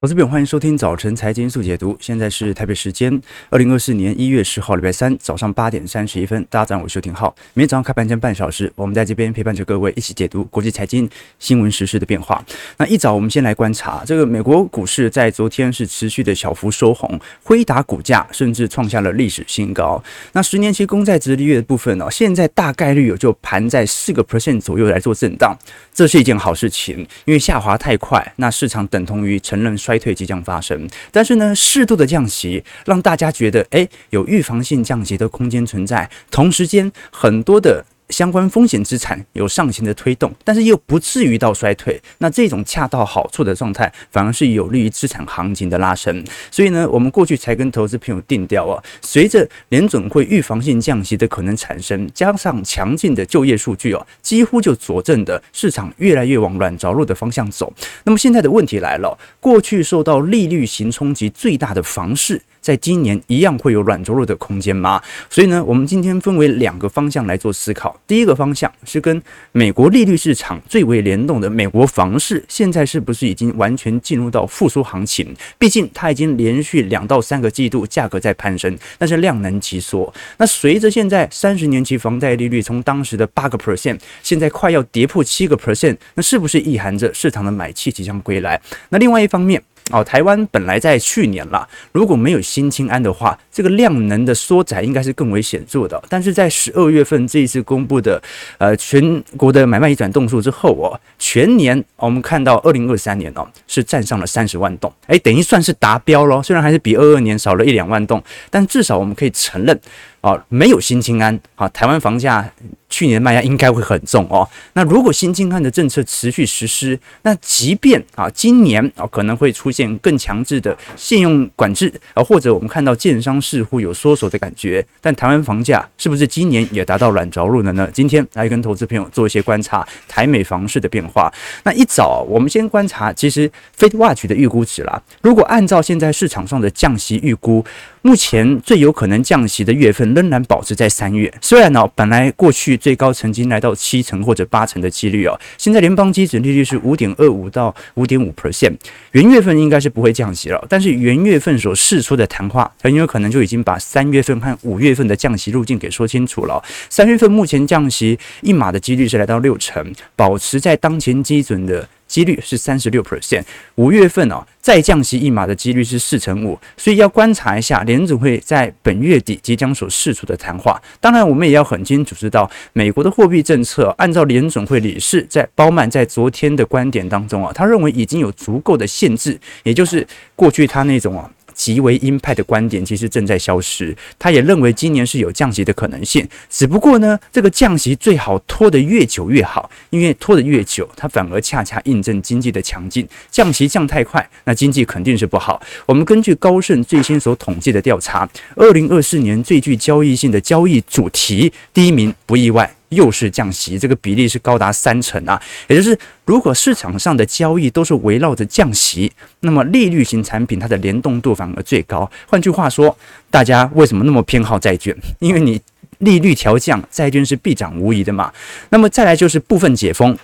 投资朋友，欢迎收听早晨财经速解读。现在是台北时间二零二四年一月十号礼拜三早上八点三十一分。大家早上好，我是廷浩。每天早上开盘前半小时，我们在这边陪伴着各位一起解读国际财经新闻时事的变化。那一早，我们先来观察这个美国股市在昨天是持续的小幅收红，辉达股价甚至创下了历史新高。那十年期公债殖利率的部分呢、哦，现在大概率有就盘在四个 percent 左右来做震荡，这是一件好事情，因为下滑太快，那市场等同于承认。衰退即将发生，但是呢，适度的降息让大家觉得，哎，有预防性降息的空间存在。同时间，很多的。相关风险资产有上行的推动，但是又不至于到衰退。那这种恰到好处的状态，反而是有利于资产行情的拉升。所以呢，我们过去才跟投资朋友定调啊，随着联准会预防性降息的可能产生，加上强劲的就业数据哦，几乎就佐证的市场越来越往软着陆的方向走。那么现在的问题来了，过去受到利率型冲击最大的房市。在今年一样会有软着陆的空间吗？所以呢，我们今天分为两个方向来做思考。第一个方向是跟美国利率市场最为联动的美国房市，现在是不是已经完全进入到复苏行情？毕竟它已经连续两到三个季度价格在攀升，但是量能急缩。那随着现在三十年期房贷利率从当时的八个 percent，现在快要跌破七个 percent，那是不是意含着市场的买气即将归来？那另外一方面。哦，台湾本来在去年啦，如果没有新清安的话，这个量能的缩窄应该是更为显著的。但是在十二月份这一次公布的呃全国的买卖移转栋数之后哦，全年我们看到二零二三年哦是站上了三十万栋，诶，等于算是达标咯。虽然还是比二二年少了一两万栋，但至少我们可以承认。啊，没有新青安啊，台湾房价去年的卖压应该会很重哦。那如果新青安的政策持续实施，那即便啊今年啊可能会出现更强制的信用管制啊，或者我们看到建商似乎有缩手的感觉，但台湾房价是不是今年也达到软着陆了呢？今天来跟投资朋友做一些观察，台美房市的变化。那一早我们先观察，其实 f i t Watch 的预估值啦，如果按照现在市场上的降息预估。目前最有可能降息的月份仍然保持在三月，虽然呢，本来过去最高曾经来到七成或者八成的几率哦，现在联邦基准利率是五点二五到五点五 percent，元月份应该是不会降息了，但是元月份所释出的谈话很有可能就已经把三月份和五月份的降息路径给说清楚了。三月份目前降息一码的几率是来到六成，保持在当前基准的。几率是三十六 percent，五月份哦，再降息一码的几率是四成五，所以要观察一下联准会在本月底即将所释出的谈话。当然，我们也要很清楚知道，美国的货币政策，按照联准会理事在鲍曼在昨天的观点当中啊，他认为已经有足够的限制，也就是过去他那种啊。极为鹰派的观点其实正在消失，他也认为今年是有降息的可能性，只不过呢，这个降息最好拖得越久越好，因为拖得越久，它反而恰恰印证经济的强劲。降息降太快，那经济肯定是不好。我们根据高盛最新所统计的调查，二零二四年最具交易性的交易主题，第一名不意外。又是降息，这个比例是高达三成啊！也就是，如果市场上的交易都是围绕着降息，那么利率型产品它的联动度反而最高。换句话说，大家为什么那么偏好债券？因为你利率调降，债券是必涨无疑的嘛。那么再来就是部分解封。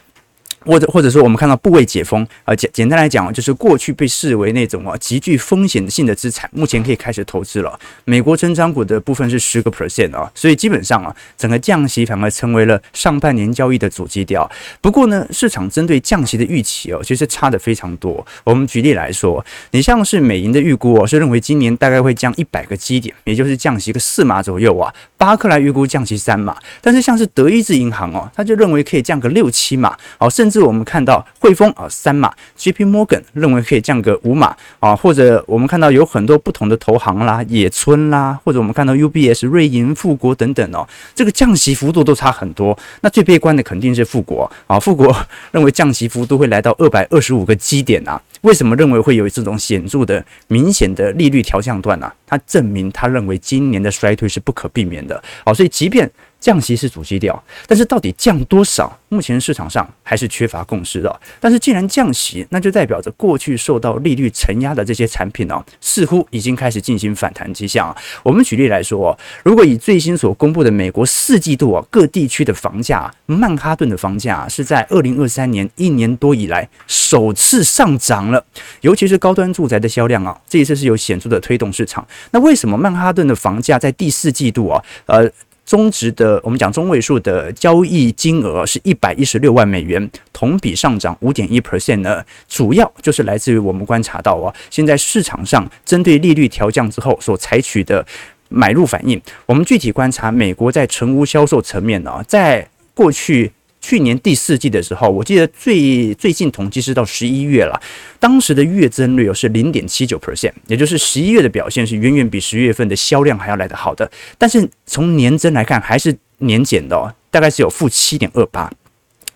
或者或者说，我们看到部位解封啊，简简单来讲，就是过去被视为那种啊极具风险性的资产，目前可以开始投资了。美国成长股的部分是十个 percent 啊，所以基本上啊，整个降息反而成为了上半年交易的主基调。不过呢，市场针对降息的预期哦，其实差的非常多。我们举例来说，你像是美银的预估哦，是认为今年大概会降一百个基点，也就是降息个四码左右啊。巴克莱预估降息三码，但是像是德意志银行哦，他就认为可以降个六七码，好，甚至。是我们看到汇丰啊三码，JP Morgan 认为可以降个五码啊，或者我们看到有很多不同的投行啦，野村啦，或者我们看到 UBS、瑞银、富国等等哦，这个降息幅度都差很多。那最悲观的肯定是富国啊，富国 认为降息幅度会来到二百二十五个基点啊。为什么认为会有这种显著的、明显的利率调降段呢？它证明他认为今年的衰退是不可避免的。好，所以即便降息是主基调，但是到底降多少，目前市场上还是缺乏共识的。但是既然降息，那就代表着过去受到利率承压的这些产品呢，似乎已经开始进行反弹迹象。我们举例来说，如果以最新所公布的美国四季度啊各地区的房价，曼哈顿的房价是在二零二三年一年多以来首次上涨了，尤其是高端住宅的销量啊，这一次是有显著的推动市场。那为什么曼哈顿的房价在第四季度啊，呃，中值的我们讲中位数的交易金额是一百一十六万美元，同比上涨五点一 percent 呢？主要就是来自于我们观察到啊，现在市场上针对利率调降之后所采取的买入反应。我们具体观察美国在成屋销售层面呢，在过去。去年第四季的时候，我记得最最近统计是到十一月了，当时的月增率是零点七九 percent，也就是十一月的表现是远远比十月份的销量还要来得好的，但是从年增来看还是年减的哦，大概是有负七点二八。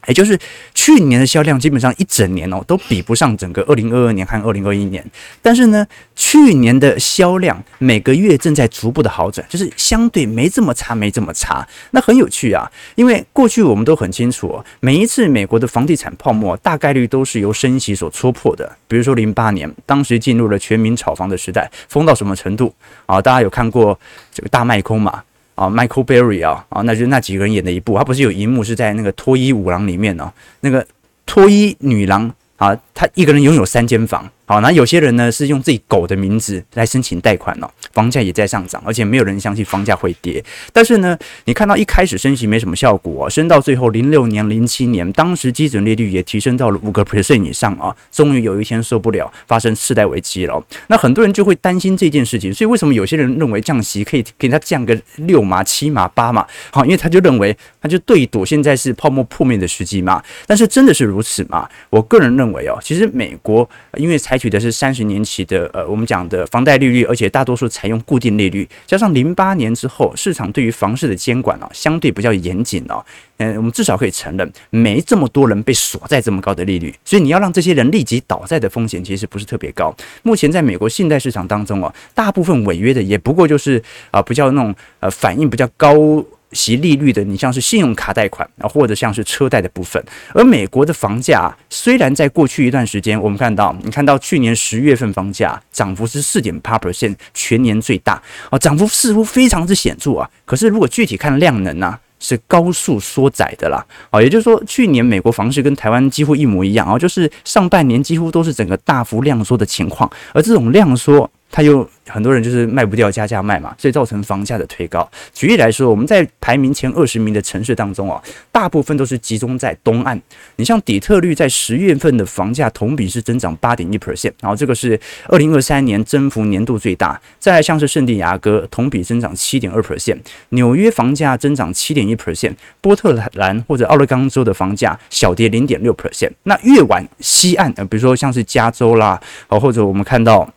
也就是去年的销量基本上一整年哦都比不上整个二零二二年和二零二一年，但是呢，去年的销量每个月正在逐步的好转，就是相对没这么差，没这么差。那很有趣啊，因为过去我们都很清楚，每一次美国的房地产泡沫大概率都是由升息所戳破的。比如说零八年，当时进入了全民炒房的时代，疯到什么程度啊？大家有看过这个大卖空吗？啊，Michael Berry 啊，啊，那就是那几个人演的一部，他不是有一幕是在那个脱衣舞郎里面哦，那个脱衣女郎啊，他一个人拥有三间房。好，那有些人呢是用自己狗的名字来申请贷款哦，房价也在上涨，而且没有人相信房价会跌。但是呢，你看到一开始升息没什么效果，升到最后零六年、零七年，当时基准利率也提升到了五个 percent 以上啊，终于有一天受不了，发生次贷危机了。那很多人就会担心这件事情，所以为什么有些人认为降息可以给他降个六码、七码、八码？好，因为他就认为他就对赌现在是泡沫破灭的时机嘛。但是真的是如此吗？我个人认为哦，其实美国因为采取的是三十年期的呃，我们讲的房贷利率，而且大多数采用固定利率，加上零八年之后市场对于房市的监管啊，相对比较严谨哦。嗯，我们至少可以承认，没这么多人被锁在这么高的利率，所以你要让这些人立即倒债的风险其实不是特别高。目前在美国信贷市场当中啊，大部分违约的也不过就是啊，比较那种呃反应比较高。息利率的，你像是信用卡贷款啊，或者像是车贷的部分。而美国的房价虽然在过去一段时间，我们看到，你看到去年十月份房价涨幅是四点八 percent，全年最大啊，涨幅似乎非常之显著啊。可是如果具体看量能呢、啊，是高速缩窄的啦啊，也就是说，去年美国房市跟台湾几乎一模一样啊，就是上半年几乎都是整个大幅量缩的情况，而这种量缩。它又很多人就是卖不掉，加价卖嘛，所以造成房价的推高。举例来说，我们在排名前二十名的城市当中啊，大部分都是集中在东岸。你像底特律，在十月份的房价同比是增长八点一 percent，然后这个是二零二三年增幅年度最大。再来像是圣地亚哥，同比增长七点二 percent，纽约房价增长七点一 percent，波特兰或者奥勒冈州的房价小跌零点六 percent。那越往西岸，呃，比如说像是加州啦，哦，或者我们看到。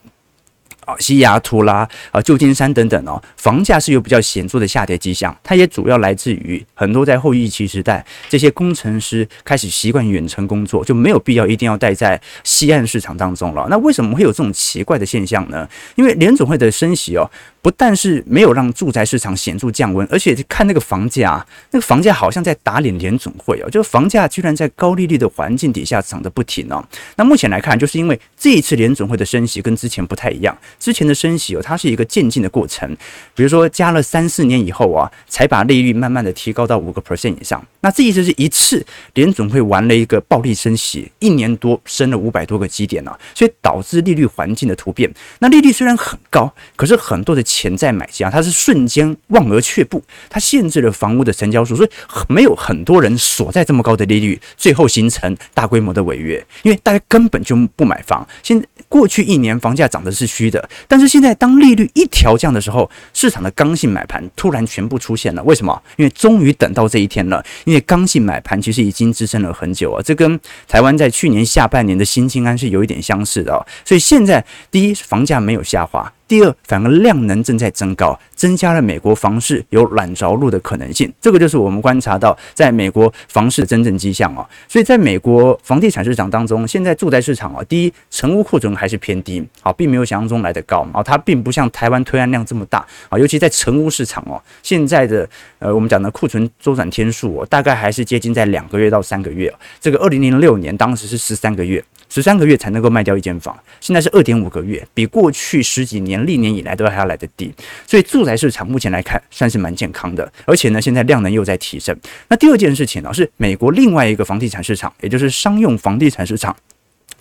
西雅图啦，啊，旧金山等等哦，房价是有比较显著的下跌迹象。它也主要来自于很多在后疫情时代，这些工程师开始习惯远程工作，就没有必要一定要待在西岸市场当中了。那为什么会有这种奇怪的现象呢？因为联总会的升息哦。不但是没有让住宅市场显著降温，而且看那个房价，那个房价好像在打脸联准会哦，就是房价居然在高利率的环境底下涨得不停哦。那目前来看，就是因为这一次联准会的升息跟之前不太一样，之前的升息哦，它是一个渐进的过程，比如说加了三四年以后啊，才把利率慢慢的提高到五个 percent 以上。那这一次是一次联准会玩了一个暴力升息，一年多升了五百多个基点呢，所以导致利率环境的突变。那利率虽然很高，可是很多的。潜在买家，他是瞬间望而却步，他限制了房屋的成交数，所以没有很多人锁在这么高的利率，最后形成大规模的违约，因为大家根本就不买房。现过去一年房价涨的是虚的，但是现在当利率一调降的时候，市场的刚性买盘突然全部出现了。为什么？因为终于等到这一天了。因为刚性买盘其实已经支撑了很久啊，这跟台湾在去年下半年的新青安是有一点相似的哦。所以现在第一，房价没有下滑。第二，反而量能正在增高，增加了美国房市有软着陆的可能性。这个就是我们观察到在美国房市的真正迹象哦。所以，在美国房地产市场当中，现在住宅市场啊，第一，成屋库存还是偏低，好，并没有想象中来得高啊。它并不像台湾推案量这么大啊，尤其在成屋市场哦，现在的呃，我们讲的库存周转天数哦，大概还是接近在两个月到三个月。这个二零零六年当时是十三个月。十三个月才能够卖掉一间房，现在是二点五个月，比过去十几年历年以来都还要来得低，所以住宅市场目前来看算是蛮健康的，而且呢，现在量能又在提升。那第二件事情呢，是美国另外一个房地产市场，也就是商用房地产市场。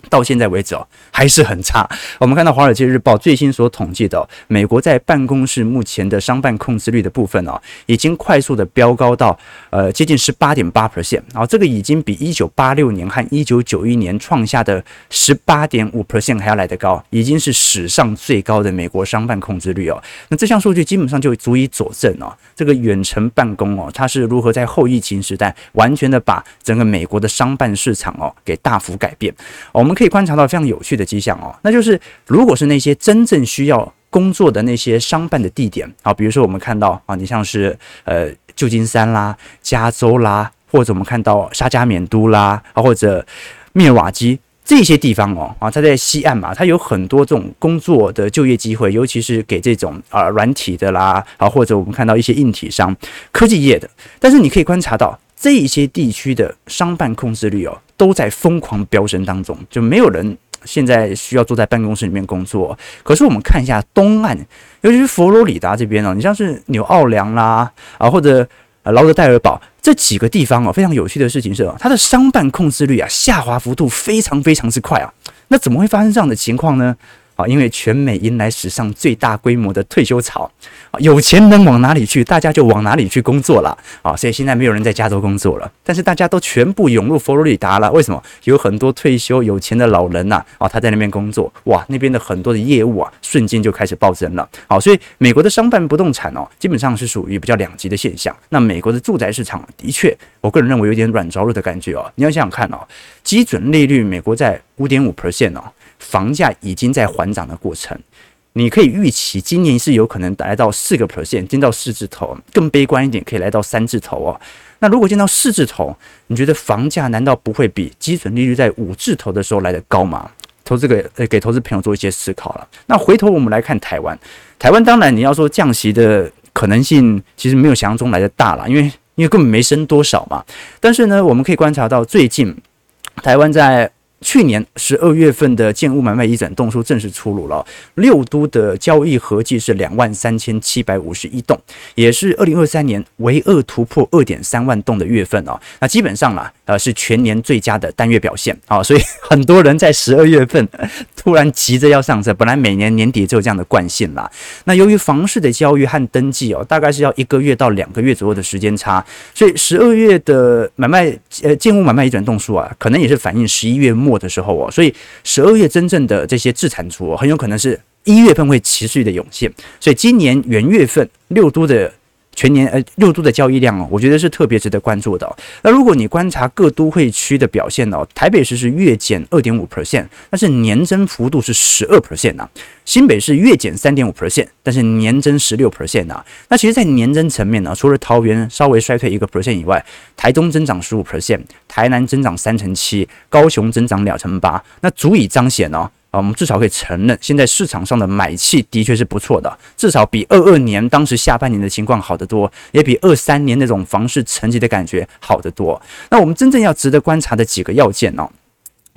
到现在为止哦，还是很差。我们看到《华尔街日报》最新所统计的，美国在办公室目前的商办空置率的部分哦，已经快速的飙高到呃接近十八点八 percent，然后这个已经比一九八六年和一九九一年创下的十八点五 percent 还要来得高，已经是史上最高的美国商办空置率哦。那这项数据基本上就足以佐证哦，这个远程办公哦，它是如何在后疫情时代完全的把整个美国的商办市场哦给大幅改变。我们。我们可以观察到非常有趣的迹象哦，那就是如果是那些真正需要工作的那些商办的地点啊，比如说我们看到啊，你像是呃旧金山啦、加州啦，或者我们看到沙加缅都啦啊，或者密尔瓦基这些地方哦啊，它在西岸嘛，它有很多这种工作的就业机会，尤其是给这种啊软体的啦啊，或者我们看到一些硬体商、科技业的，但是你可以观察到。这一些地区的商办空置率哦，都在疯狂飙升当中，就没有人现在需要坐在办公室里面工作。可是我们看一下东岸，尤其是佛罗里达这边哦，你像是纽奥良啦啊，或者劳德代尔堡这几个地方哦，非常有趣的事情是哦，它的商办空置率啊下滑幅度非常非常之快啊。那怎么会发生这样的情况呢？因为全美迎来史上最大规模的退休潮，啊，有钱能往哪里去，大家就往哪里去工作了，啊，所以现在没有人在加州工作了，但是大家都全部涌入佛罗里达了。为什么？有很多退休有钱的老人呐，啊，他在那边工作，哇，那边的很多的业务啊，瞬间就开始暴增了。好，所以美国的商办不动产哦，基本上是属于比较两极的现象。那美国的住宅市场的确，我个人认为有点软着陆的感觉哦。你要想想看哦，基准利率美国在五点五 percent 哦。房价已经在缓涨的过程，你可以预期今年是有可能来到四个 percent，见到四字头，更悲观一点可以来到三字头哦。那如果见到四字头，你觉得房价难道不会比基准利率在五字头的时候来得高吗？投资给呃给投资朋友做一些思考了。那回头我们来看台湾，台湾当然你要说降息的可能性其实没有想象中来得大了，因为因为根本没升多少嘛。但是呢，我们可以观察到最近台湾在。去年十二月份的建物买卖移转栋数正式出炉了，六都的交易合计是两万三千七百五十一栋，也是二零二三年唯二突破二点三万栋的月份哦。那基本上啦，呃，是全年最佳的单月表现啊，所以 很多人在十二月份 突然急着要上车，本来每年年底就有这样的惯性啦。那由于房市的交易和登记哦，大概是要一个月到两个月左右的时间差，所以十二月的买卖呃建物买卖移转栋数啊，可能也是反映十一月末。的时候哦，所以十二月真正的这些自产出哦，很有可能是一月份会持续的涌现，所以今年元月份六都的。全年呃六都的交易量哦，我觉得是特别值得关注的。那如果你观察各都会区的表现哦，台北市是月减二点五 percent，但是年增幅度是十二 percent 啊。新北市月减三点五 percent，但是年增十六 percent 啊。那其实，在年增层面呢，除了桃园稍微衰退一个 percent 以外，台中增长十五 percent，台南增长三成七，高雄增长两成八，那足以彰显哦。啊，我们至少可以承认，现在市场上的买气的确是不错的，至少比二二年当时下半年的情况好得多，也比二三年那种房市沉寂的感觉好得多。那我们真正要值得观察的几个要件呢？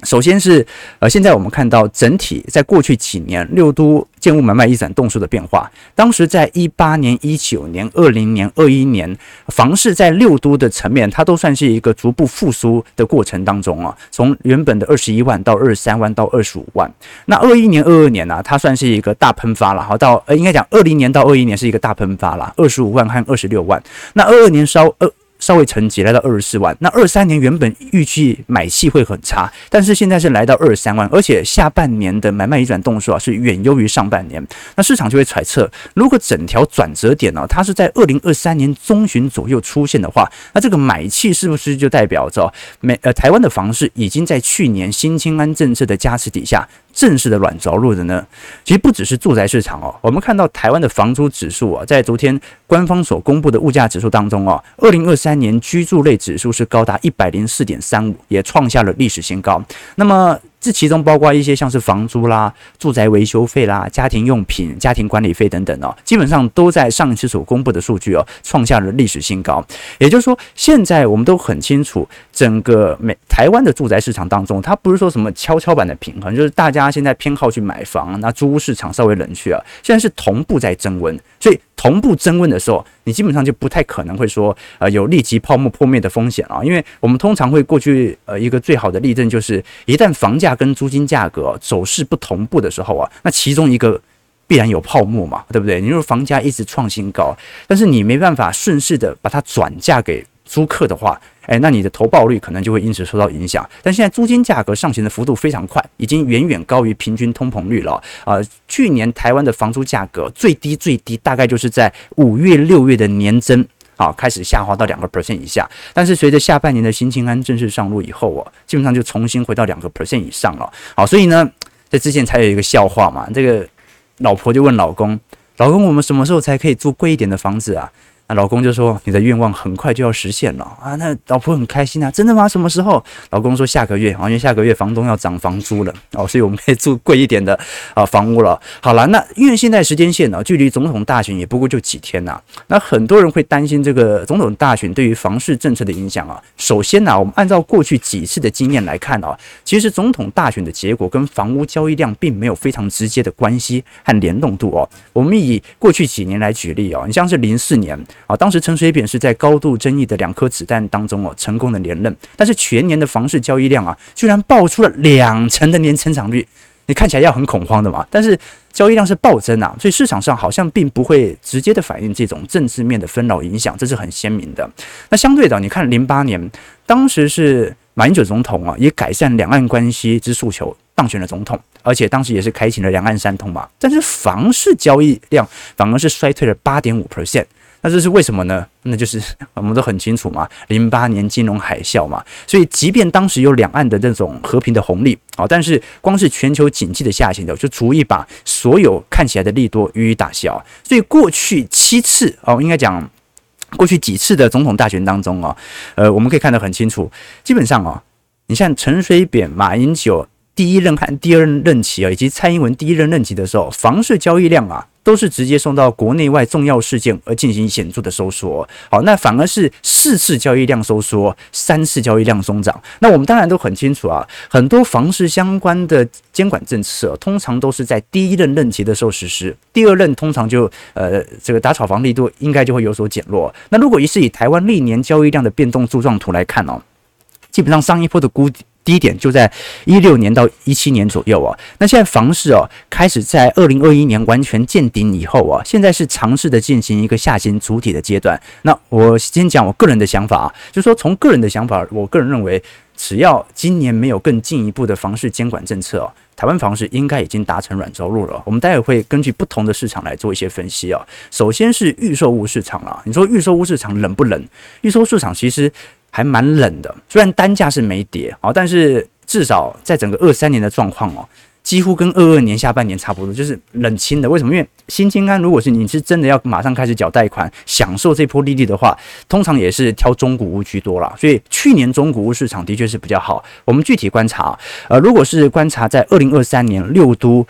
首先是，呃，现在我们看到整体在过去几年六都建物买卖移转栋数的变化。当时在一八年、一九年、二零年、二一年，房市在六都的层面，它都算是一个逐步复苏的过程当中啊。从原本的二十一万到二十三万到二十五万，那二一年、二二年呢，它算是一个大喷发了。好，到呃，应该讲二零年到二一年是一个大喷发了，二十五万和二十六万。那二二年稍二。稍微沉寂，来到二十四万。那二三年原本预计买气会很差，但是现在是来到二十三万，而且下半年的买卖移转动数啊是远优于上半年。那市场就会揣测，如果整条转折点呢、它是在二零二三年中旬左右出现的话，那这个买气是不是就代表着美呃台湾的房市已经在去年新清安政策的加持底下正式的软着陆的呢？其实不只是住宅市场哦，我们看到台湾的房租指数啊，在昨天官方所公布的物价指数当中啊，二零二三年居住类指数是高达一百零四点三五，也创下了历史新高。那么这其中包括一些像是房租啦、住宅维修费啦、家庭用品、家庭管理费等等哦，基本上都在上一次所公布的数据哦，创下了历史新高。也就是说，现在我们都很清楚，整个美台湾的住宅市场当中，它不是说什么跷跷板的平衡，就是大家现在偏好去买房，那租屋市场稍微冷却啊，现在是同步在增温，所以。同步增温的时候，你基本上就不太可能会说，呃，有立即泡沫破灭的风险啊，因为我们通常会过去，呃，一个最好的例证就是，一旦房价跟租金价格走势不同步的时候啊，那其中一个必然有泡沫嘛，对不对？你说房价一直创新高，但是你没办法顺势的把它转嫁给租客的话。哎，那你的投报率可能就会因此受到影响。但现在租金价格上行的幅度非常快，已经远远高于平均通膨率了。啊、去年台湾的房租价格最低最低大概就是在五月六月的年增啊，开始下滑到两个 percent 以下。但是随着下半年的新青安正式上路以后啊，基本上就重新回到两个 percent 以上了。好，所以呢，在之前才有一个笑话嘛，这个老婆就问老公：“老公，我们什么时候才可以租贵一点的房子啊？”那老公就说：“你的愿望很快就要实现了啊！”那老婆很开心啊，真的吗？什么时候？老公说：“下个月，因为下个月房东要涨房租了哦，所以我们可以住贵一点的啊房屋了。”好了，那因为现在时间线呢，距离总统大选也不过就几天呐。那很多人会担心这个总统大选对于房市政策的影响啊。首先呢，我们按照过去几次的经验来看啊，其实总统大选的结果跟房屋交易量并没有非常直接的关系和联动度哦。我们以过去几年来举例哦，你像是零四年。啊，当时陈水扁是在高度争议的两颗子弹当中哦，成功的连任，但是全年的房市交易量啊，居然爆出了两成的年成长率，你看起来要很恐慌的嘛，但是交易量是暴增啊，所以市场上好像并不会直接的反映这种政治面的纷扰影响，这是很鲜明的。那相对的，你看零八年，当时是马英九总统啊，以改善两岸关系之诉求当选了总统。而且当时也是开启了两岸三通嘛，但是房市交易量反而是衰退了八点五 percent，那这是为什么呢？那就是 我们都很清楚嘛，零八年金融海啸嘛，所以即便当时有两岸的这种和平的红利啊，但是光是全球经济的下行的，就足以把所有看起来的利多予以打消。所以过去七次哦，应该讲过去几次的总统大选当中啊，呃，我们可以看得很清楚，基本上啊，你像陈水扁、马英九。第一任和第二任任期啊，以及蔡英文第一任任期的时候，房市交易量啊，都是直接送到国内外重要事件而进行显著的收缩。好，那反而是四次交易量收缩，三次交易量增长。那我们当然都很清楚啊，很多房市相关的监管政策，通常都是在第一任任期的时候实施，第二任通常就呃这个打炒房力度应该就会有所减弱。那如果一是以台湾历年交易量的变动柱状图来看哦，基本上上一波的估低点就在一六年到一七年左右啊，那现在房市哦开始在二零二一年完全见顶以后啊，现在是尝试的进行一个下行主体的阶段。那我先讲我个人的想法啊，就是说从个人的想法，我个人认为，只要今年没有更进一步的房市监管政策哦，台湾房市应该已经达成软着陆了。我们待会会根据不同的市场来做一些分析啊。首先是预售屋市场了，你说预售屋市场冷不冷？预售市场其实。还蛮冷的，虽然单价是没跌啊，但是至少在整个二三年的状况哦，几乎跟二二年下半年差不多，就是冷清的。为什么？因为新金安如果是你是真的要马上开始缴贷款，享受这波利率的话，通常也是挑中古屋居多啦。所以去年中古屋市场的确是比较好。我们具体观察，呃，如果是观察在二零二三年六都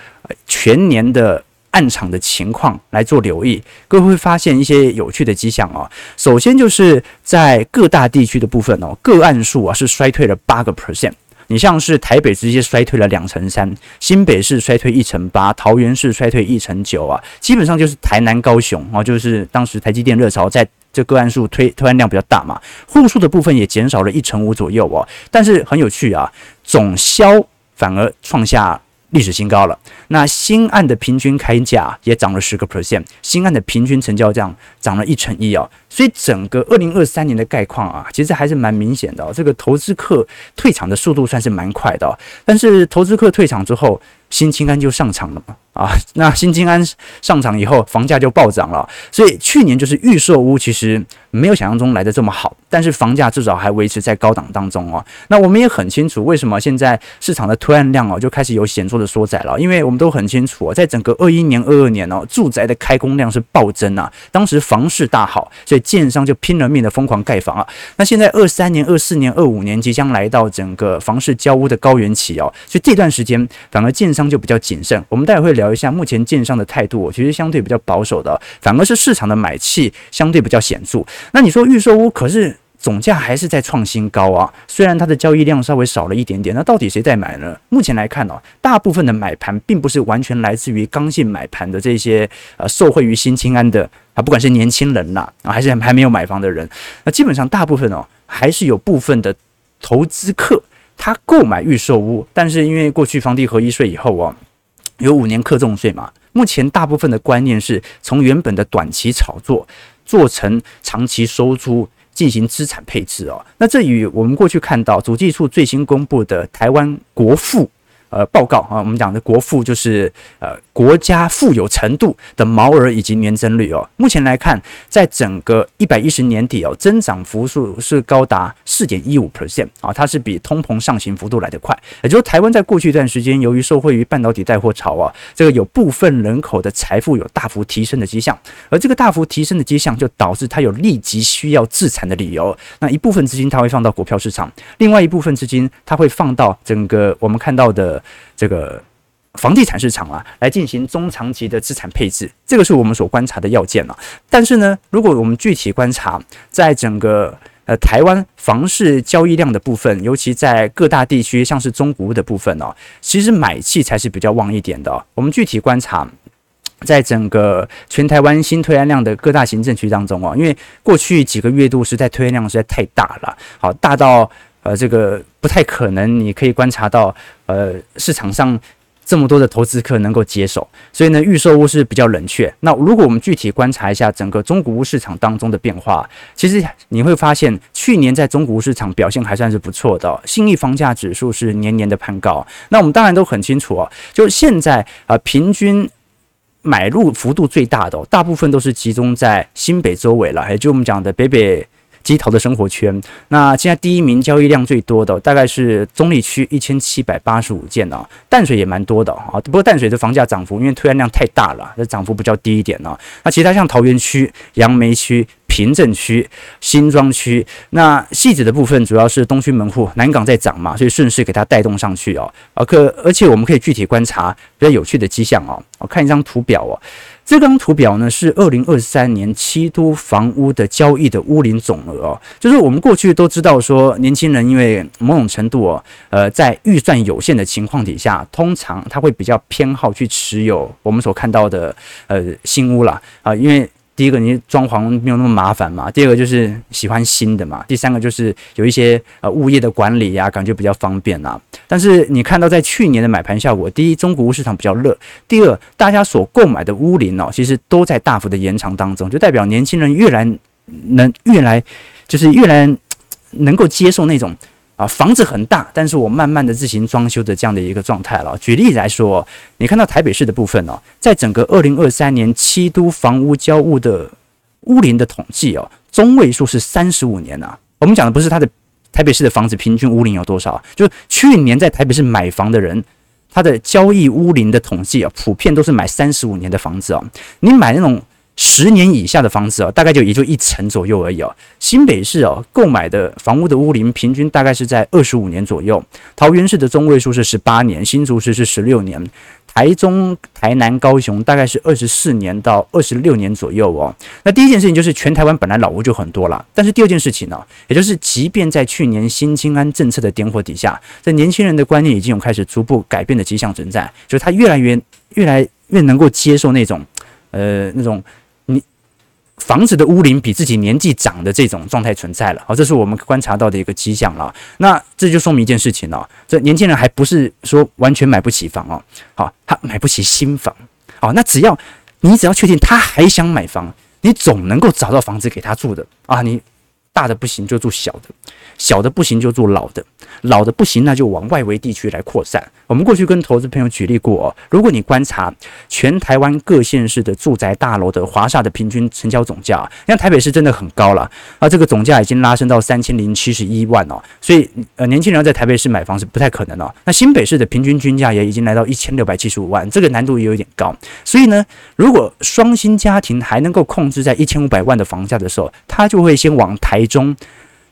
全年的。暗场的情况来做留意，各位会发现一些有趣的迹象哦。首先就是在各大地区的部分哦，个案数啊是衰退了八个 percent。你像是台北直接衰退了两成三，新北市衰退一成八，桃园市衰退一成九啊，基本上就是台南、高雄啊，就是当时台积电热潮在这个案数推推案量比较大嘛，户数的部分也减少了一成五左右哦。但是很有趣啊，总销反而创下。历史新高了。那新案的平均开价也涨了十个 percent，新案的平均成交价涨了一成一哦。所以整个二零二三年的概况啊，其实还是蛮明显的。这个投资客退场的速度算是蛮快的。但是投资客退场之后，新青安就上场了嘛。啊，那新青安上场以后，房价就暴涨了，所以去年就是预售屋其实没有想象中来的这么好，但是房价至少还维持在高档当中哦。那我们也很清楚，为什么现在市场的推案量哦就开始有显著的缩窄了，因为我们都很清楚哦，在整个二一年、二二年哦，住宅的开工量是暴增啊，当时房市大好，所以建商就拼了命的疯狂盖房啊。那现在二三年、二四年、二五年即将来到整个房市交屋的高原期哦，所以这段时间反而建商就比较谨慎。我们待会会。聊一下目前建商的态度，其实相对比较保守的，反而是市场的买气相对比较显著。那你说预售屋，可是总价还是在创新高啊，虽然它的交易量稍微少了一点点，那到底谁在买呢？目前来看呢，大部分的买盘并不是完全来自于刚性买盘的这些呃受惠于新青安的啊，不管是年轻人呐啊，还是还没有买房的人，那基本上大部分哦还是有部分的投资客他购买预售屋，但是因为过去房地合一税以后啊。有五年课重税嘛？目前大部分的观念是从原本的短期炒作做成长期收租，进行资产配置哦。那这与我们过去看到主计处最新公布的台湾国富。呃，报告啊，我们讲的国富就是呃国家富有程度的毛额以及年增率哦。目前来看，在整个一百一十年底哦，增长幅数是高达四点一五 percent 啊，它是比通膨上行幅度来得快。也就是台湾在过去一段时间，由于受惠于半导体带货潮啊，这个有部分人口的财富有大幅提升的迹象，而这个大幅提升的迹象就导致它有立即需要自产的理由。那一部分资金它会放到股票市场，另外一部分资金它会放到整个我们看到的。这个房地产市场啊，来进行中长期的资产配置，这个是我们所观察的要件啊。但是呢，如果我们具体观察，在整个呃台湾房市交易量的部分，尤其在各大地区，像是中古屋的部分哦，其实买气才是比较旺一点的。我们具体观察，在整个全台湾新推案量的各大行政区当中啊，因为过去几个月度实在推案量实在太大了，好大到。呃，这个不太可能，你可以观察到，呃，市场上这么多的投资客能够接手，所以呢，预售屋是比较冷却。那如果我们具体观察一下整个中古屋市场当中的变化，其实你会发现，去年在中古屋市场表现还算是不错的，信义房价指数是年年的攀高。那我们当然都很清楚哦，就现在啊，平均买入幅度最大的，大部分都是集中在新北周围了，也就我们讲的北北。基桃的生活圈，那现在第一名交易量最多的大概是中立区一千七百八十五件啊，淡水也蛮多的啊，不过淡水的房价涨幅因为推案量太大了，那涨幅比较低一点呢。那其他像桃园区、杨梅区、平镇区、新庄区，那汐止的部分主要是东区门户、南港在涨嘛，所以顺势给它带动上去哦。而可而且我们可以具体观察比较有趣的迹象哦，我看一张图表哦。这张图表呢是二零二三年七都房屋的交易的屋龄总额哦，就是我们过去都知道说，年轻人因为某种程度哦，呃，在预算有限的情况底下，通常他会比较偏好去持有我们所看到的呃新屋啦啊，因为。第一个，你装潢没有那么麻烦嘛。第二个就是喜欢新的嘛。第三个就是有一些呃物业的管理呀，感觉比较方便呐。但是你看到在去年的买盘效果，第一，中古屋市场比较热；第二，大家所购买的屋龄哦，其实都在大幅的延长当中，就代表年轻人越来能越来就是越来能够接受那种。啊，房子很大，但是我慢慢的自行装修的这样的一个状态了。举例来说，你看到台北市的部分哦，在整个二零二三年七都房屋交屋的屋龄的统计哦，中位数是三十五年呐。我们讲的不是它的台北市的房子平均屋龄有多少，就是去年在台北市买房的人，他的交易屋龄的统计啊，普遍都是买三十五年的房子哦。你买那种。十年以下的房子哦，大概就也就一层左右而已哦。新北市哦，购买的房屋的屋龄平均大概是在二十五年左右。桃园市的中位数是十八年，新竹市是十六年，台中、台南、高雄大概是二十四年到二十六年左右哦。那第一件事情就是全台湾本来老屋就很多了，但是第二件事情呢，也就是即便在去年新青安政策的点火底下，这年轻人的观念已经有开始逐步改变的迹象存在，就是他越来越越来越能够接受那种呃那种。房子的屋龄比自己年纪长的这种状态存在了，好，这是我们观察到的一个迹象了。那这就说明一件事情了，这年轻人还不是说完全买不起房哦，好，他买不起新房，好，那只要你只要确定他还想买房，你总能够找到房子给他住的啊，你大的不行就住小的，小的不行就住老的，老的不行那就往外围地区来扩散。我们过去跟投资朋友举例过哦，如果你观察全台湾各县市的住宅大楼的华厦的平均成交总价，像台北市真的很高了啊，这个总价已经拉升到三千零七十一万哦，所以呃年轻人要在台北市买房是不太可能哦。那新北市的平均均价也已经来到一千六百七十五万，这个难度也有点高。所以呢，如果双薪家庭还能够控制在一千五百万的房价的时候，他就会先往台中、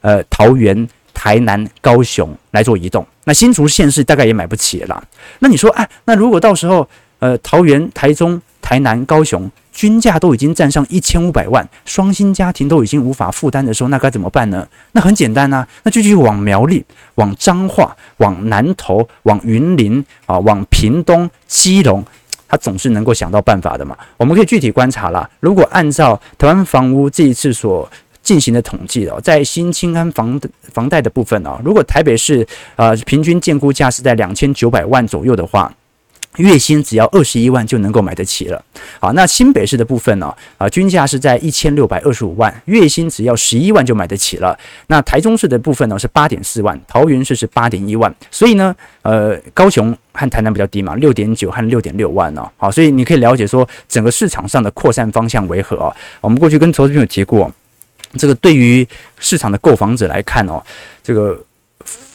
呃桃园、台南、高雄来做移动。那新竹县市大概也买不起了。那你说，哎，那如果到时候呃桃园、台中、台南、高雄均价都已经站上一千五百万，双薪家庭都已经无法负担的时候，那该怎么办呢？那很简单啊，那就去往苗栗、往彰化、往南投、往云林啊、往屏东、基隆。他总是能够想到办法的嘛。我们可以具体观察啦。如果按照台湾房屋这一次所进行的统计哦，在新青安房房贷的部分哦，如果台北市呃平均建估价是在两千九百万左右的话。月薪只要二十一万就能够买得起了。好，那新北市的部分呢？啊，均价是在一千六百二十五万，月薪只要十一万就买得起了。那台中市的部分呢是八点四万，桃园市是八点一万。所以呢，呃，高雄和台南比较低嘛，六点九和六点六万呢。好，所以你可以了解说整个市场上的扩散方向为何啊？我们过去跟投资朋友提过，这个对于市场的购房者来看哦，这个。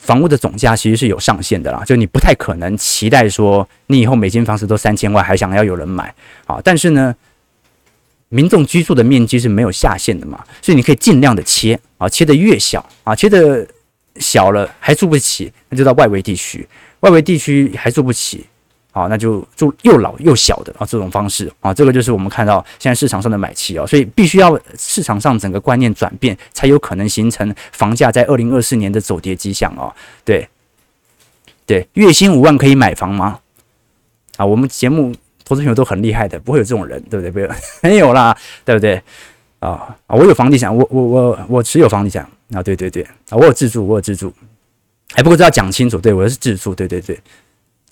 房屋的总价其实是有上限的啦，就你不太可能期待说你以后每间房子都三千万，还想要有人买啊。但是呢，民众居住的面积是没有下限的嘛，所以你可以尽量的切啊，切的越小啊，切的小了还住不起，那就到外围地区，外围地区还住不起。好，那就就又老又小的啊，这种方式啊，这个就是我们看到现在市场上的买气哦，所以必须要市场上整个观念转变，才有可能形成房价在二零二四年的走跌迹象哦。对，对，月薪五万可以买房吗？啊，我们节目投资朋友都很厉害的，不会有这种人，对不对？没有啦，对不对？啊啊，我有房地产，我我我我持有房地产啊，对对对啊，我有自住，我有自住，还不过这要讲清楚，对，我是自住，对对对。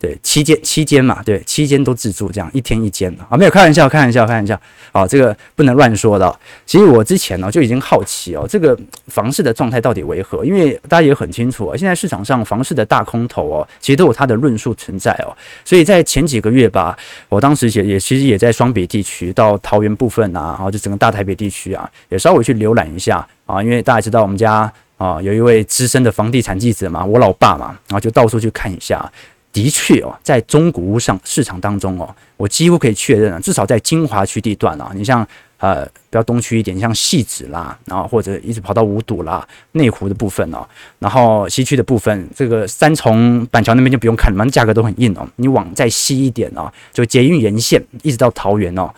对，七间七间嘛，对，七间都自住，这样一天一间啊，没有开玩笑，开玩笑，开玩笑，啊，这个不能乱说的。其实我之前呢就已经好奇哦，这个房市的状态到底为何？因为大家也很清楚啊，现在市场上房市的大空头哦，其实都有它的论述存在哦。所以在前几个月吧，我当时也也其实也在双北地区到桃园部分啊，然后就整个大台北地区啊，也稍微去浏览一下啊，因为大家知道我们家啊有一位资深的房地产记者嘛，我老爸嘛，然后就到处去看一下。的确哦，在中古屋上市场当中哦，我几乎可以确认，至少在精华区地段啊，你像呃比较东区一点，像汐止啦，然后或者一直跑到五堵啦、内湖的部分哦，然后西区的部分，这个三重板桥那边就不用看了嘛，价格都很硬哦。你往再西一点哦，就捷运沿线一直到桃园哦，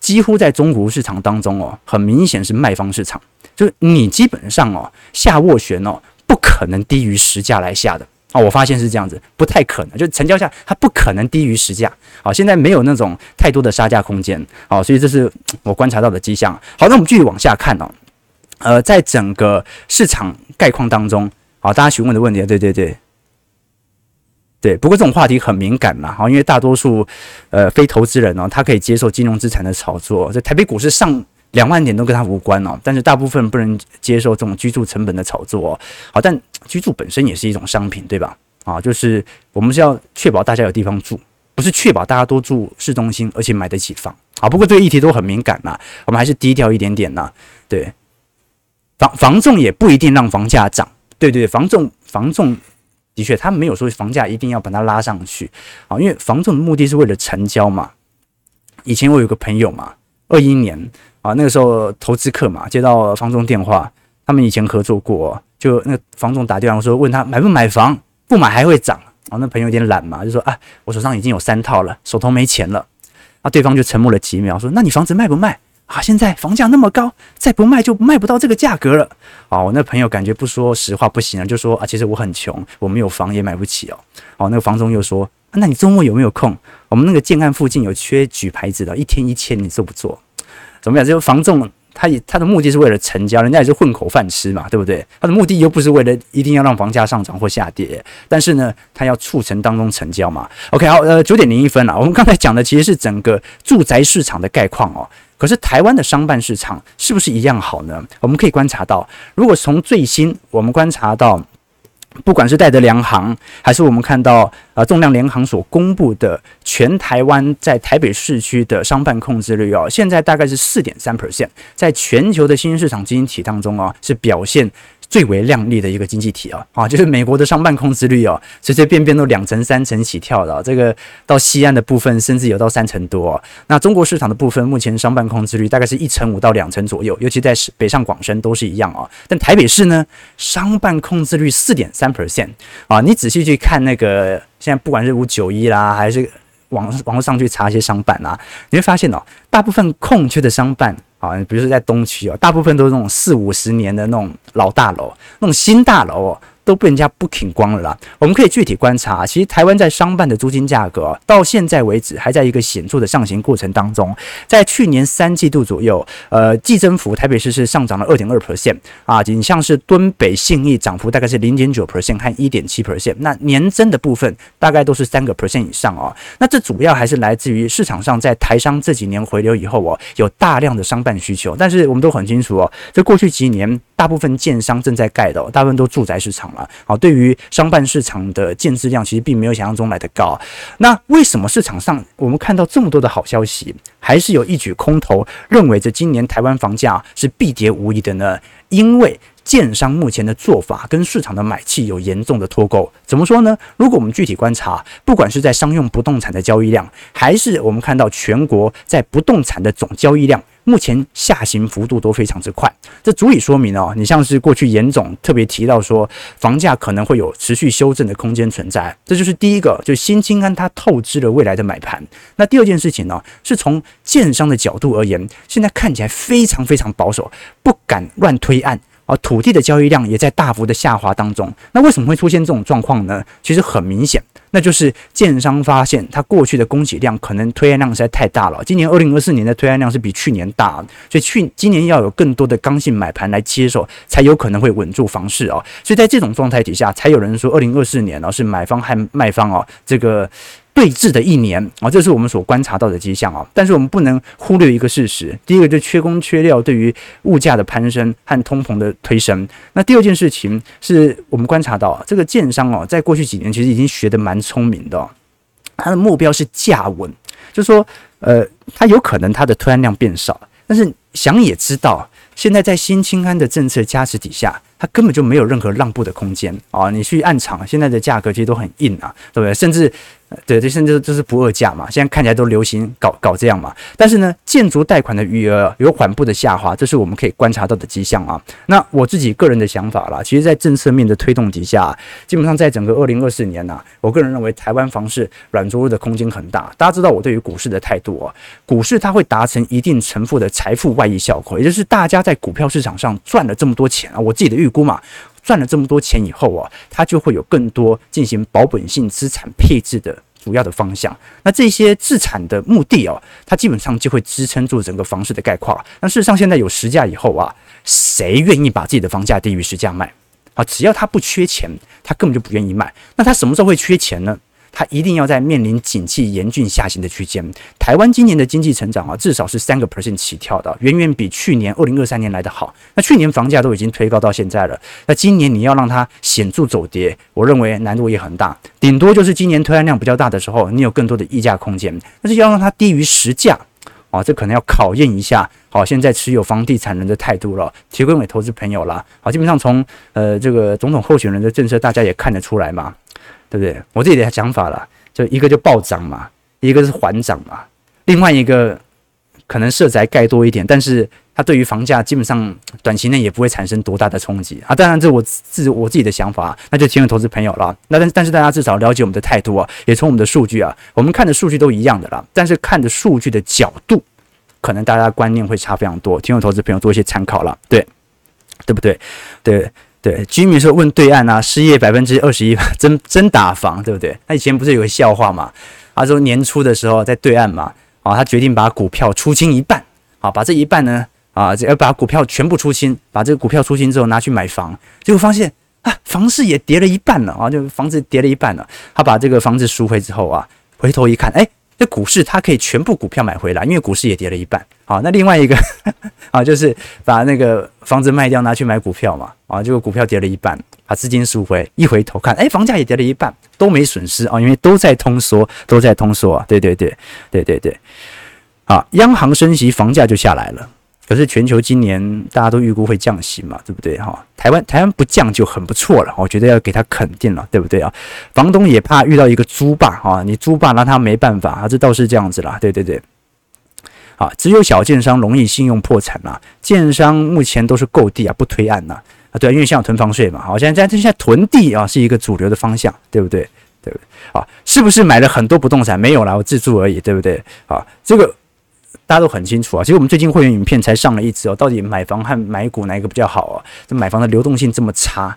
几乎在中古屋市场当中哦，很明显是卖方市场，就是你基本上哦下斡旋哦，不可能低于实价来下的。哦，我发现是这样子，不太可能，就成交价它不可能低于实价。好，现在没有那种太多的杀价空间。好，所以这是我观察到的迹象。好，那我们继续往下看哦。呃，在整个市场概况当中，好，大家询问的问题，对对对，对。不过这种话题很敏感嘛，好，因为大多数呃非投资人哦，他可以接受金融资产的炒作，在台北股市上。两万点都跟他无关哦，但是大部分不能接受这种居住成本的炒作哦。好，但居住本身也是一种商品，对吧？啊，就是我们是要确保大家有地方住，不是确保大家都住市中心，而且买得起房。啊，不过这个议题都很敏感呐，我们还是低调一点点呐。对，房房仲也不一定让房价涨，对对，房仲房仲的确他没有说房价一定要把它拉上去啊，因为房仲的目的是为了成交嘛。以前我有个朋友嘛，二一年。啊，那个时候投资客嘛，接到房东电话，他们以前合作过，就那个房东打电话说，问他买不买房，不买还会涨。啊，那朋友有点懒嘛，就说啊，我手上已经有三套了，手头没钱了。啊，对方就沉默了几秒，说，那你房子卖不卖？啊，现在房价那么高，再不卖就卖不到这个价格了。啊，我那朋友感觉不说实话不行了，就说啊，其实我很穷，我没有房也买不起哦。哦，那个房东又说，那你周末有没有空？我们那个建案附近有缺举牌子的，一天一千，你做不做？怎么样？这个房仲，他也他的目的是为了成交，人家也是混口饭吃嘛，对不对？他的目的又不是为了一定要让房价上涨或下跌，但是呢，他要促成当中成交嘛。OK，好，呃，九点零一分了，我们刚才讲的其实是整个住宅市场的概况哦。可是台湾的商办市场是不是一样好呢？我们可以观察到，如果从最新我们观察到。不管是戴德梁行，还是我们看到啊，重量联行所公布的全台湾在台北市区的商办控制率哦，现在大概是四点三 percent，在全球的新兴市场经济体当中啊，是表现。最为亮丽的一个经济体啊，啊，就是美国的商办空置率哦，随随便便都两成三成起跳的，这个到西岸的部分甚至有到三成多。那中国市场的部分，目前商办空置率大概是一成五到两成左右，尤其在北上广深都是一样啊。但台北市呢，商办空置率四点三 percent 啊，你仔细去看那个现在不管是五九一啦，还是网网络上去查一些商办啊，你会发现哦，大部分空缺的商办。啊，比如说在东区哦，大部分都是那种四五十年的那种老大楼，那种新大楼哦。都被人家 booking 光了啦。我们可以具体观察，其实台湾在商办的租金价格到现在为止还在一个显著的上行过程当中。在去年三季度左右，呃，季增幅台北市是上涨了二点二 percent 啊，仅像是敦北信义涨幅大概是零点九 percent 和一点七 percent，那年增的部分大概都是三个 percent 以上哦。那这主要还是来自于市场上在台商这几年回流以后哦，有大量的商办需求。但是我们都很清楚哦，这过去几年大部分建商正在盖的，大部分都住宅市场了。好，对于商办市场的建置量，其实并没有想象中来的高。那为什么市场上我们看到这么多的好消息，还是有一举空头认为这今年台湾房价是必跌无疑的呢？因为建商目前的做法跟市场的买气有严重的脱钩。怎么说呢？如果我们具体观察，不管是在商用不动产的交易量，还是我们看到全国在不动产的总交易量。目前下行幅度都非常之快，这足以说明哦，你像是过去严总特别提到说，房价可能会有持续修正的空间存在，这就是第一个，就新青安它透支了未来的买盘。那第二件事情呢，是从建商的角度而言，现在看起来非常非常保守，不敢乱推案。而土地的交易量也在大幅的下滑当中。那为什么会出现这种状况呢？其实很明显，那就是建商发现他过去的供给量可能推案量实在太大了。今年二零二四年的推案量是比去年大，所以去今年要有更多的刚性买盘来接手，才有可能会稳住房市哦。所以在这种状态底下，才有人说二零二四年呢是买方和卖方哦这个。对峙的一年啊，这是我们所观察到的迹象啊。但是我们不能忽略一个事实：第一个就是缺工缺料，对于物价的攀升和通膨的推升。那第二件事情是我们观察到，这个建商哦，在过去几年其实已经学得蛮聪明的，他的目标是价稳，就说，呃，他有可能他的推案量变少，但是想也知道，现在在新清安的政策加持底下。它根本就没有任何让步的空间啊！你去暗场，现在的价格其实都很硬啊，对不对？甚至，对这，甚至就是不二价嘛。现在看起来都流行搞搞这样嘛。但是呢，建筑贷款的余额有缓步的下滑，这是我们可以观察到的迹象啊。那我自己个人的想法啦，其实，在政策面的推动底下，基本上在整个二零二四年呐、我个人认为台湾房市软着陆的空间很大。大家知道我对于股市的态度啊，股市它会达成一定程度的财富外溢效果，也就是大家在股票市场上赚了这么多钱啊，我自己的预估嘛，赚了这么多钱以后啊，他就会有更多进行保本性资产配置的主要的方向。那这些资产的目的哦，它基本上就会支撑住整个房市的概况。那事实上，现在有实价以后啊，谁愿意把自己的房价低于实价卖？啊，只要他不缺钱，他根本就不愿意卖。那他什么时候会缺钱呢？它一定要在面临景气严峻下行的区间。台湾今年的经济成长啊，至少是三个 percent 起跳的，远远比去年二零二三年来的好。那去年房价都已经推高到现在了，那今年你要让它显著走跌，我认为难度也很大。顶多就是今年推案量比较大的时候，你有更多的溢价空间。但是要让它低于实价啊，这可能要考验一下好现在持有房地产人的态度了，提供给投资朋友了。好，基本上从呃这个总统候选人的政策，大家也看得出来嘛。对不对？我自己的想法啦，就一个就暴涨嘛，一个是缓涨嘛，另外一个可能社宅盖多一点，但是它对于房价基本上短期内也不会产生多大的冲击啊。当然，这我自我自己的想法，那就提醒投资朋友了。那但但是大家至少了解我们的态度啊，也从我们的数据啊，我们看的数据都一样的啦，但是看的数据的角度，可能大家观念会差非常多，提醒投资朋友做一些参考了，对，对不对？对。对，居民说问对岸啊，失业百分之二十一，真真打房，对不对？他以前不是有个笑话嘛？他说年初的时候在对岸嘛，啊，他决定把股票出清一半，啊，把这一半呢，啊，要把股票全部出清，把这个股票出清之后拿去买房，结果发现啊，房市也跌了一半了啊，就房子跌了一半了。他把这个房子赎回之后啊，回头一看，哎，这股市它可以全部股票买回来，因为股市也跌了一半。好，那另外一个 啊，就是把那个房子卖掉拿去买股票嘛。啊，结果股票跌了一半，把资金赎回，一回头看，哎，房价也跌了一半，都没损失啊，因为都在通缩，都在通缩啊。对对对对对对。啊，央行升息，房价就下来了。可是全球今年大家都预估会降息嘛，对不对哈？台湾台湾不降就很不错了，我觉得要给他肯定了，对不对啊？房东也怕遇到一个租霸啊，你租霸拿他没办法啊，这倒是这样子啦，对对对。啊，只有小建商容易信用破产啦，建商目前都是购地啊，不推案呐啊，对，因为像囤房税嘛，好，现在现在囤地啊是一个主流的方向，对不对？对不对？啊，是不是买了很多不动产？没有啦，我自住而已，对不对？啊，这个。大家都很清楚啊，其实我们最近会员影片才上了一支哦，到底买房和买股哪一个比较好啊？这买房的流动性这么差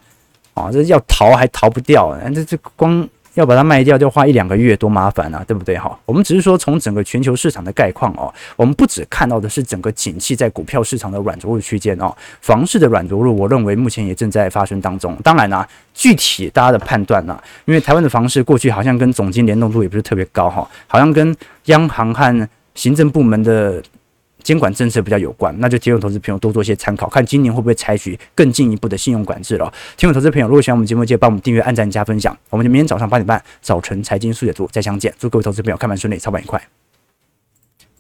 啊，这要逃还逃不掉，这这光要把它卖掉就花一两个月，多麻烦啊，对不对？哈，我们只是说从整个全球市场的概况哦，我们不只看到的是整个景气在股票市场的软着陆区间哦，房市的软着陆，我认为目前也正在发生当中。当然啦，具体大家的判断呢，因为台湾的房市过去好像跟总经联动度也不是特别高哈，好像跟央行和行政部门的监管政策比较有关，那就提醒投资朋友多做些参考，看今年会不会采取更进一步的信用管制了。提醒投资朋友，如果喜欢我们节目，记得帮我们订阅、按赞、加分享。我们就明天早上八点半早晨财经速解读再相见。祝各位投资朋友开盘顺利，操盘愉快。